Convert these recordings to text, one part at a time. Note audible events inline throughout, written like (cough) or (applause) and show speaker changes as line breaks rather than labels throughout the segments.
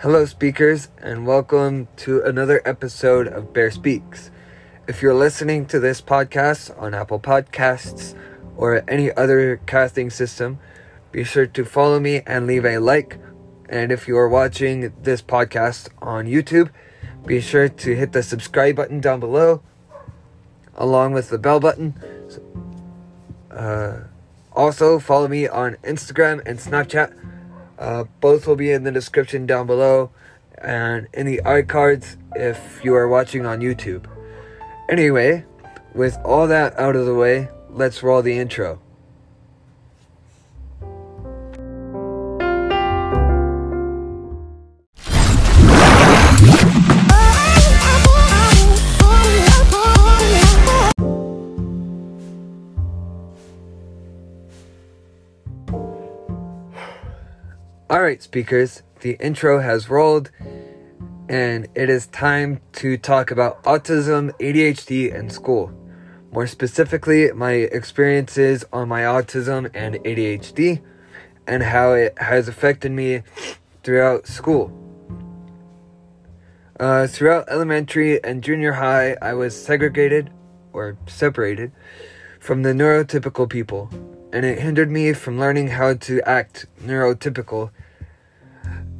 Hello, speakers, and welcome to another episode of Bear Speaks. If you're listening to this podcast on Apple Podcasts or any other casting system, be sure to follow me and leave a like. And if you are watching this podcast on YouTube, be sure to hit the subscribe button down below, along with the bell button. Uh, also, follow me on Instagram and Snapchat. Uh, both will be in the description down below and in the iCards if you are watching on YouTube. Anyway, with all that out of the way, let's roll the intro. Alright, speakers, the intro has rolled, and it is time to talk about autism, ADHD, and school. More specifically, my experiences on my autism and ADHD, and how it has affected me throughout school. Uh, throughout elementary and junior high, I was segregated or separated from the neurotypical people and it hindered me from learning how to act neurotypical.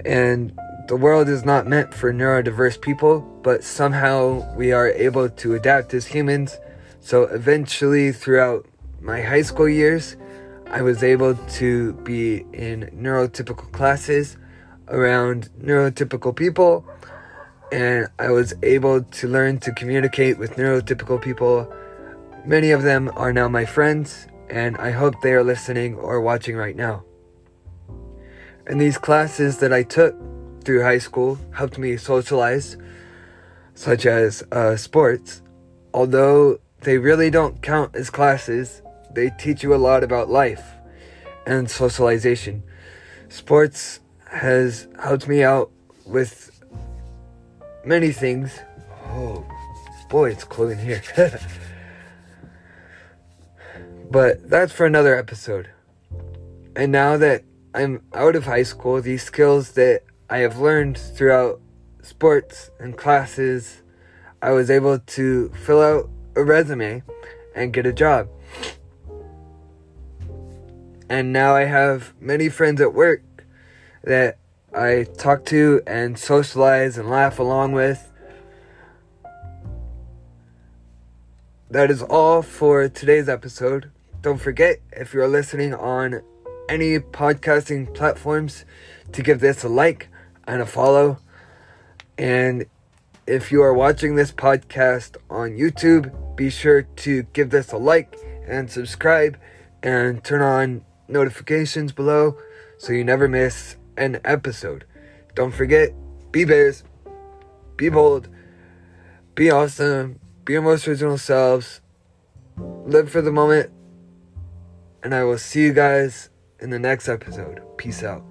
And the world is not meant for neurodiverse people, but somehow we are able to adapt as humans. So eventually, throughout my high school years, I was able to be in neurotypical classes around neurotypical people, and I was able to learn to communicate with neurotypical people. Many of them are now my friends, and I hope they are listening or watching right now. And these classes that I took through high school helped me socialize, such as uh, sports. Although they really don't count as classes, they teach you a lot about life and socialization. Sports has helped me out with many things. Oh boy, it's cold in here. (laughs) But that's for another episode. And now that I'm out of high school, these skills that I have learned throughout sports and classes, I was able to fill out a resume and get a job. And now I have many friends at work that I talk to and socialize and laugh along with. That is all for today's episode. Don't forget, if you're listening on any podcasting platforms, to give this a like and a follow. And if you are watching this podcast on YouTube, be sure to give this a like and subscribe and turn on notifications below so you never miss an episode. Don't forget, be bears, be bold, be awesome, be your most original selves, live for the moment and I will see you guys in the next episode. Peace out.